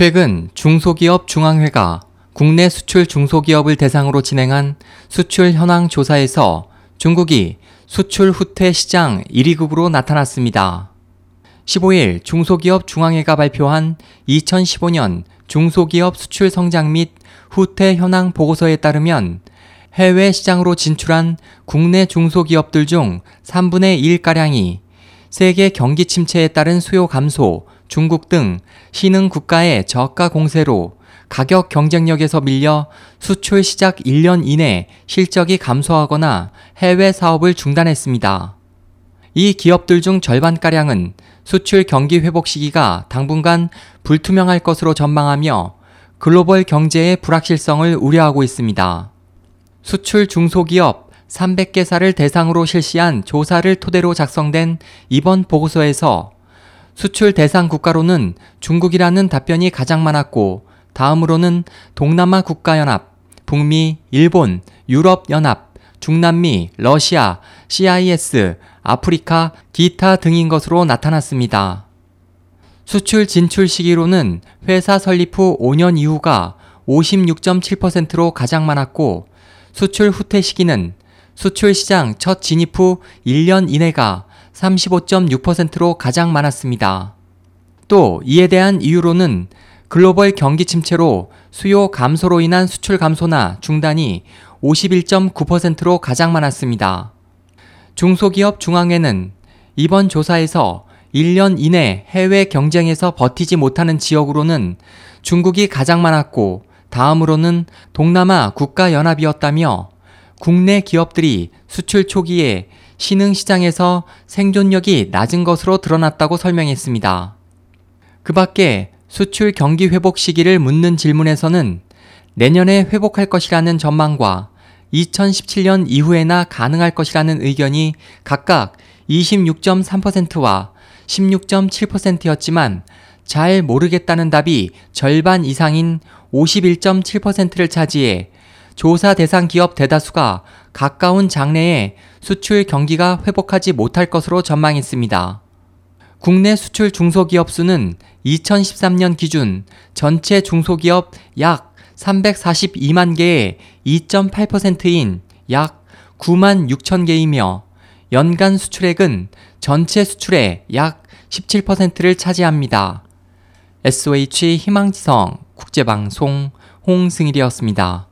최근 중소기업 중앙회가 국내 수출 중소기업을 대상으로 진행한 수출 현황 조사에서 중국이 수출 후퇴 시장 1위국으로 나타났습니다. 15일 중소기업 중앙회가 발표한 2015년 중소기업 수출 성장 및 후퇴 현황 보고서에 따르면 해외 시장으로 진출한 국내 중소기업들 중 3분의 1가량이 세계 경기 침체에 따른 수요 감소, 중국 등 신흥 국가의 저가 공세로 가격 경쟁력에서 밀려 수출 시작 1년 이내 실적이 감소하거나 해외 사업을 중단했습니다. 이 기업들 중 절반가량은 수출 경기 회복 시기가 당분간 불투명할 것으로 전망하며 글로벌 경제의 불확실성을 우려하고 있습니다. 수출 중소기업 300개사를 대상으로 실시한 조사를 토대로 작성된 이번 보고서에서 수출 대상 국가로는 중국이라는 답변이 가장 많았고 다음으로는 동남아 국가연합, 북미, 일본, 유럽연합, 중남미, 러시아, CIS, 아프리카, 기타 등인 것으로 나타났습니다. 수출 진출 시기로는 회사 설립 후 5년 이후가 56.7%로 가장 많았고 수출 후퇴 시기는 수출 시장 첫 진입 후 1년 이내가 35.6%로 가장 많았습니다. 또 이에 대한 이유로는 글로벌 경기 침체로 수요 감소로 인한 수출 감소나 중단이 51.9%로 가장 많았습니다. 중소기업 중앙회는 이번 조사에서 1년 이내 해외 경쟁에서 버티지 못하는 지역으로는 중국이 가장 많았고 다음으로는 동남아 국가연합이었다며 국내 기업들이 수출 초기에 신흥 시장에서 생존력이 낮은 것으로 드러났다고 설명했습니다. 그 밖에 수출 경기 회복 시기를 묻는 질문에서는 내년에 회복할 것이라는 전망과 2017년 이후에나 가능할 것이라는 의견이 각각 26.3%와 16.7%였지만 잘 모르겠다는 답이 절반 이상인 51.7%를 차지해 조사 대상 기업 대다수가 가까운 장래에 수출 경기가 회복하지 못할 것으로 전망했습니다. 국내 수출 중소기업 수는 2013년 기준 전체 중소기업 약 342만 개의 2.8%인 약 9만 6천 개이며 연간 수출액은 전체 수출의 약 17%를 차지합니다. SOH 희망지성 국제방송 홍승일이었습니다.